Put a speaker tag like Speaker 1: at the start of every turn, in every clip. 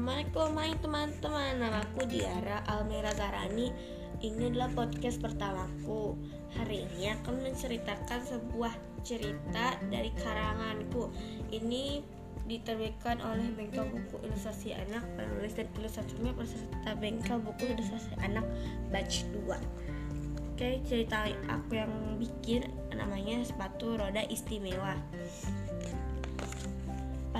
Speaker 1: Assalamualaikum teman-teman. Namaku Diara Almira Zarani Ini adalah podcast pertamaku. Hari ini akan menceritakan sebuah cerita dari karanganku. Ini diterbitkan oleh Bengkel Buku Ilustrasi Anak Penulis dan ilustratornya peserta Bengkel Buku Ilustrasi Anak Batch 2 Oke cerita aku yang bikin namanya sepatu roda istimewa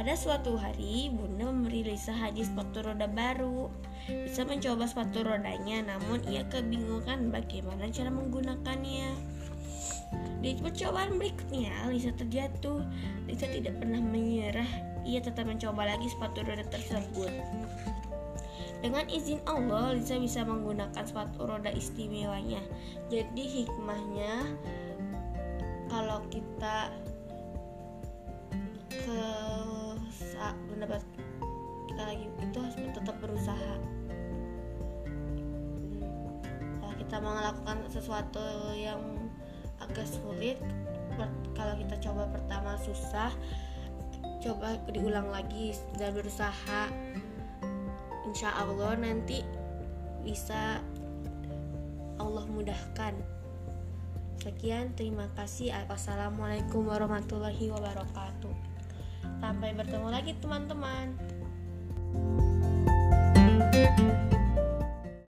Speaker 1: pada suatu hari, Bunda memberi Lisa hadiah sepatu roda baru. Lisa mencoba sepatu rodanya, namun ia kebingungan bagaimana cara menggunakannya. Di percobaan berikutnya, Lisa terjatuh. Lisa tidak pernah menyerah. Ia tetap mencoba lagi sepatu roda tersebut. Dengan izin Allah, Lisa bisa menggunakan sepatu roda istimewanya. Jadi hikmahnya kalau kita mendapat kita lagi itu harus tetap berusaha. Kalau kita melakukan sesuatu yang agak sulit kalau kita coba pertama susah coba diulang lagi dan berusaha. Insya Allah nanti bisa Allah mudahkan. Sekian terima kasih. Assalamualaikum warahmatullahi wabarakatuh Sampai bertemu lagi teman-teman.